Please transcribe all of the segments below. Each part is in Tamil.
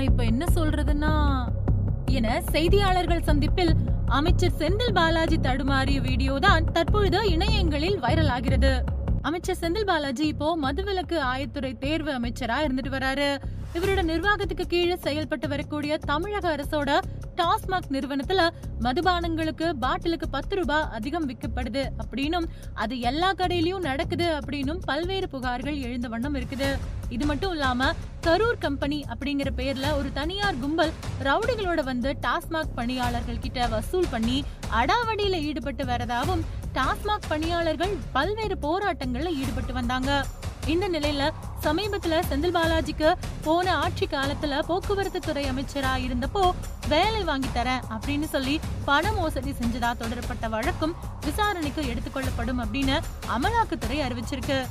நான் இப்ப என்ன சொல்றதுன்னா என செய்தியாளர்கள் சந்திப்பில் அமைச்சர் செந்தில் பாலாஜி தடுமாறிய வீடியோ தான் தற்பொழுது இணையங்களில் வைரல் ஆகிறது அமைச்சர் செந்தில் பாலாஜி இப்போ மதுவிலக்கு ஆயத்துறை தேர்வு அமைச்சரா இருந்துட்டு வராரு. இவரோட நிர்வாகத்துக்கு கீழே செயல்பட்டு வரக்கூடிய தமிழக அரசோட டாஸ்மாக் நிறுவனத்துல மதுபானங்களுக்கு பாட்டிலுக்கு பத்து ரூபாய் அதிகம் விற்கப்படுது அப்படின்னும் அது எல்லா கடையிலயும் நடக்குது அப்படின்னும் பல்வேறு புகார்கள் எழுந்த வண்ணம் இருக்குது. இது மட்டும் இல்லாம கரூர் கம்பெனி அப்படிங்கிற பேர்ல ஒரு தனியார் கும்பல் ரவுடிகளோட வந்து டாஸ்மாக் பணியாளர்கள் கிட்ட வசூல் பண்ணி அடாவடியில ஈடுபட்டு வரதாகவும் டாஸ்மாக் பணியாளர்கள் பல்வேறு போராட்டங்கள்ல ஈடுபட்டு வந்தாங்க. இந்த நிலையில சமீபத்துல செந்தில் பாலாஜிக்கு போன ஆட்சி காலத்துல போக்குவரத்து துறை அமைச்சரா இருந்தப்போ வேலை வாங்கி தரேன் அப்படின்னு சொல்லி பண மோசடி செஞ்சதா தொடரப்பட்ட வழக்கும் விசாரணைக்கு எடுத்துக்கொள்ளப்படும் அப்படின்னு அமலாக்கத்துறை அறிவிச்சிருக்கு.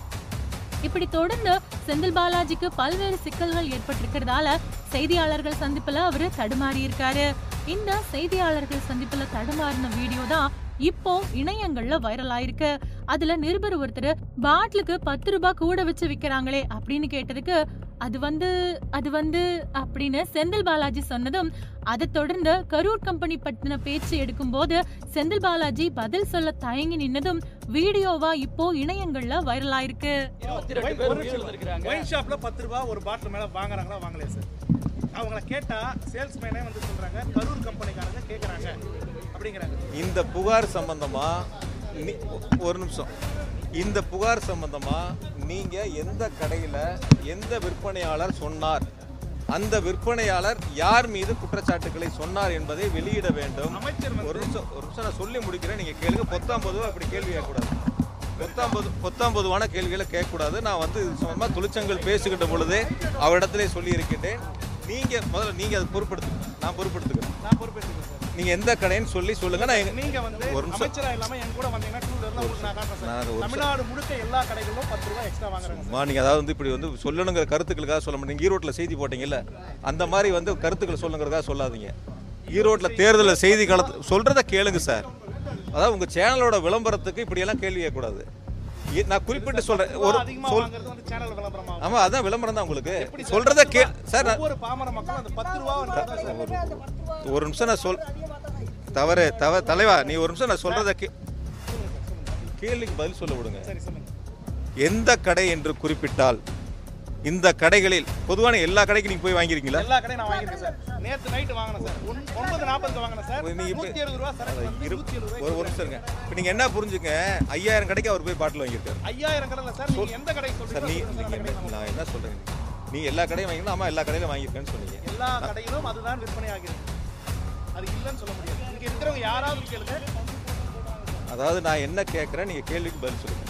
இப்படி தொடர்ந்து செந்தில் பாலாஜிக்கு பல்வேறு சிக்கல்கள் ஏற்பட்டிருக்கிறதால செய்தியாளர்கள் சந்திப்புல அவரு தடுமாறி இருக்காரு இந்த செய்தியாளர்கள் சந்திப்புல தடுமாறின வீடியோ தான் இப்போ இணையங்கள்ல வைரல் ஆயிருக்கு. அதுல நிருபர் ஒருத்தர் பாட்டிலுக்கு பத்து ரூபாய் கூட வச்சு விக்கிறாங்களே அப்படின்னு கேட்டதுக்கு அது வந்து அது வந்து அப்படின்னு செந்தில் பாலாஜி சொன்னதும் அதை தொடர்ந்து கரூர் கம்பெனி பத்தின பேச்சு எடுக்கும்போது செந்தில் பாலாஜி பதில் சொல்ல தயங்கி நின்னதும் வீடியோவா இப்போ இணையங்கள்ல வைரல் ஆயிருக்கு ஷாப்ல பத்து ரூபா ஒரு பாட்டில் மேல வாங்குறாங்களா வாங்கலையா சார் அவங்கள கேட்டா சேல்ஸ்மேனே வந்து சொல்றாங்க கரூர் கம்பெனிக்காரங்க கேக்குறாங்க அப்படிங்கிறாங்க. இந்த புகார் சம்பந்தமா ஒரு நிமிஷம். இந்த புகார் சம்பந்தமா நீங்க எந்த கடையில எந்த விற்பனையாளர் சொன்னார்? அந்த விற்பனையாளர் யார் மீது குற்றச்சாட்டுகளை சொன்னார் என்பதை வெளியிட வேண்டும். ஒரு நிமிஷம் ஒரு நிமிஷம் நான் சொல்லி முடிக்கிறேன். நீங்க கேளுங்க. பொத்தாம் பொதுவா அப்படி கேள்வி கேட்கக்கூடாது. பொத்தாம் பொது பொத்தாம் பொதுவான கேள்விகளை கேட்கக்கூடாது. நான் வந்து இது சம்பந்தமா தொழிற்சங்கங்கள் பேசுகின்ற பொழுதே அவரிடத்திலே சொல்லி இருக்கின்றேன் நீங்க முதல்ல நீங்க அதை பொறுப்படுத்துங்க நான் பொறுப்படுத்துக்கிறேன் நான் பொறுப்பேற்றுக்கிறேன் சார் நீங்க எந்த கடைன்னு சொல்லி சொல்லுங்க. நான் எங்க- நீங்க வந்து ஒரு நிமிஷம். அமைச்சரா இல்லாம என் கூட வந்தீங்கன்னா டூ வீலர்ல உங்களுக்கு நான் காட்டுறேன் தமிழ்நாடு முழுக்க எல்லா கடைகளிலும் பத்து ரூபாய் எக்ஸ்ட்ரா வாங்குறாங்க சார். மா நீங்க அதாவது வந்து இப்படி வந்து சொல்லணுங்கிற கருத்துக்களுக்காக சொல்ல மாட்டீங்க. ஈரோட்டில் செய்தி போட்டீங்கல்ல அந்த மாதிரி வந்து கருத்துக்களை சொல்லுங்கிறதுக்காக சொல்லாதீங்க. ஈரோட்டில் தேர்தலில் செய்தி காலத்து சொல்றத கேளுங்க சார். அதாவது உங்க சேனலோட விளம்பரத்துக்கு இப்படியெல்லாம் கேள்வி கேட்கக்கூடாது. நான் குறிப்பிட்டு சொல்றேன். ஒரு ஆமா அதான் விளம்பரம் தான் உங்களுக்கு. சொல்றத கே சார் ஒரு நிமிஷம் நான் சொல் தவறு தவ தலைவா நீ ஒரு நிமிஷம் நான் சொல்றத கே கேள்விக்கு பதில் சொல்ல விடுங்க. சரி சொல்லுங்க. எந்த கடை என்று குறிப்பிட்டால் இந்த கடைகளில் பொதுவான எல்லா கடைக்கும் நீங்க போய் வாங்கிருக்கீங்களா? எல்லா கடையும் நான் வாங்கியிருக்கேன் சார். நேத்து நைட்டு வாங்கினேன் சார். ஒன்- ஒன்பது நாற்பதுக்கு வாங்கினேன் சார். நீங்க நூத்தி எழுபது ரூபா சரக்கு வந்து இரு- நூத்தி எழுபது ஒரு ஒரு நிமிஷம் இப்போ நீங்க என்ன புரிஞ்சுங்க ஐயாயிரம் கடைக்கு அவர் போய் பாட்டில் வாங்கியிருக்காரு. ஐயாயிரம் கடையில் சார் நீங்க எந்த கடை சார் நீ சார், நான் என்ன சொல்றேன்? நீ எல்லா கடையும் வாங்கினா ஆமா எல்லா கடையிலும் வாங்கியிருக்கேன்னு சொன்னீங்க. எல்லா கடையிலும் அதுதான் விற்பனை ஆகிறது. அது இல்லைன்னு சொல்ல முடியாது. இங்க இருக்கிறவங்க யாராவது கேளுங்க. அதாவது நான் என்ன கேட்குறேன் நீங்க கேள்விக்கு பதில் சொல்லுங்க.